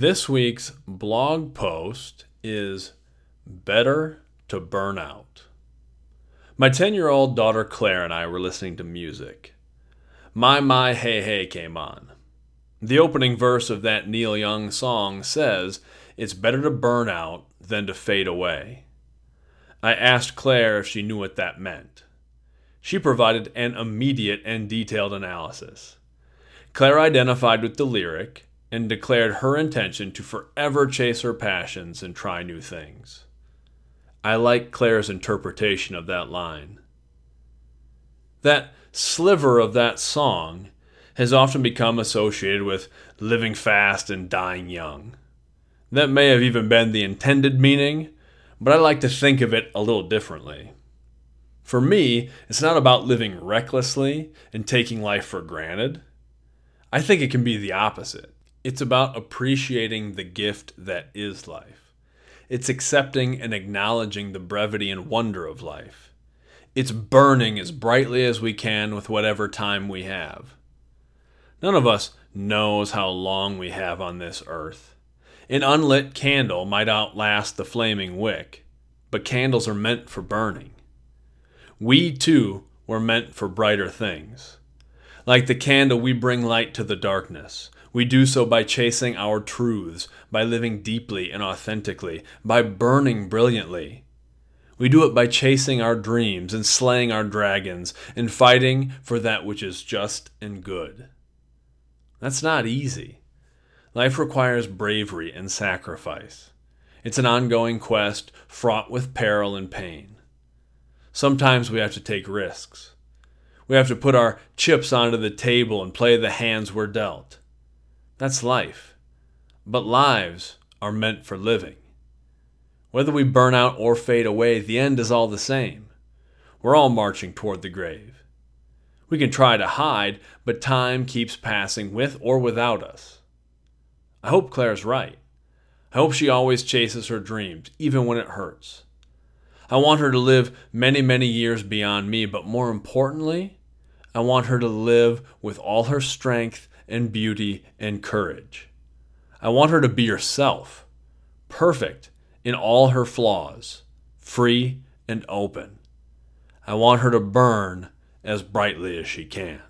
This week's blog post is Better to Burn Out. My 10 year old daughter Claire and I were listening to music. My My Hey Hey came on. The opening verse of that Neil Young song says, It's better to burn out than to fade away. I asked Claire if she knew what that meant. She provided an immediate and detailed analysis. Claire identified with the lyric and declared her intention to forever chase her passions and try new things. I like Claire's interpretation of that line. That sliver of that song has often become associated with living fast and dying young. That may have even been the intended meaning, but I like to think of it a little differently. For me, it's not about living recklessly and taking life for granted. I think it can be the opposite. It's about appreciating the gift that is life. It's accepting and acknowledging the brevity and wonder of life. It's burning as brightly as we can with whatever time we have. None of us knows how long we have on this earth. An unlit candle might outlast the flaming wick, but candles are meant for burning. We too were meant for brighter things. Like the candle, we bring light to the darkness. We do so by chasing our truths, by living deeply and authentically, by burning brilliantly. We do it by chasing our dreams and slaying our dragons and fighting for that which is just and good. That's not easy. Life requires bravery and sacrifice. It's an ongoing quest fraught with peril and pain. Sometimes we have to take risks. We have to put our chips onto the table and play the hands we're dealt. That's life. But lives are meant for living. Whether we burn out or fade away, the end is all the same. We're all marching toward the grave. We can try to hide, but time keeps passing with or without us. I hope Claire's right. I hope she always chases her dreams, even when it hurts. I want her to live many, many years beyond me, but more importantly, I want her to live with all her strength and beauty and courage. I want her to be herself, perfect in all her flaws, free and open. I want her to burn as brightly as she can.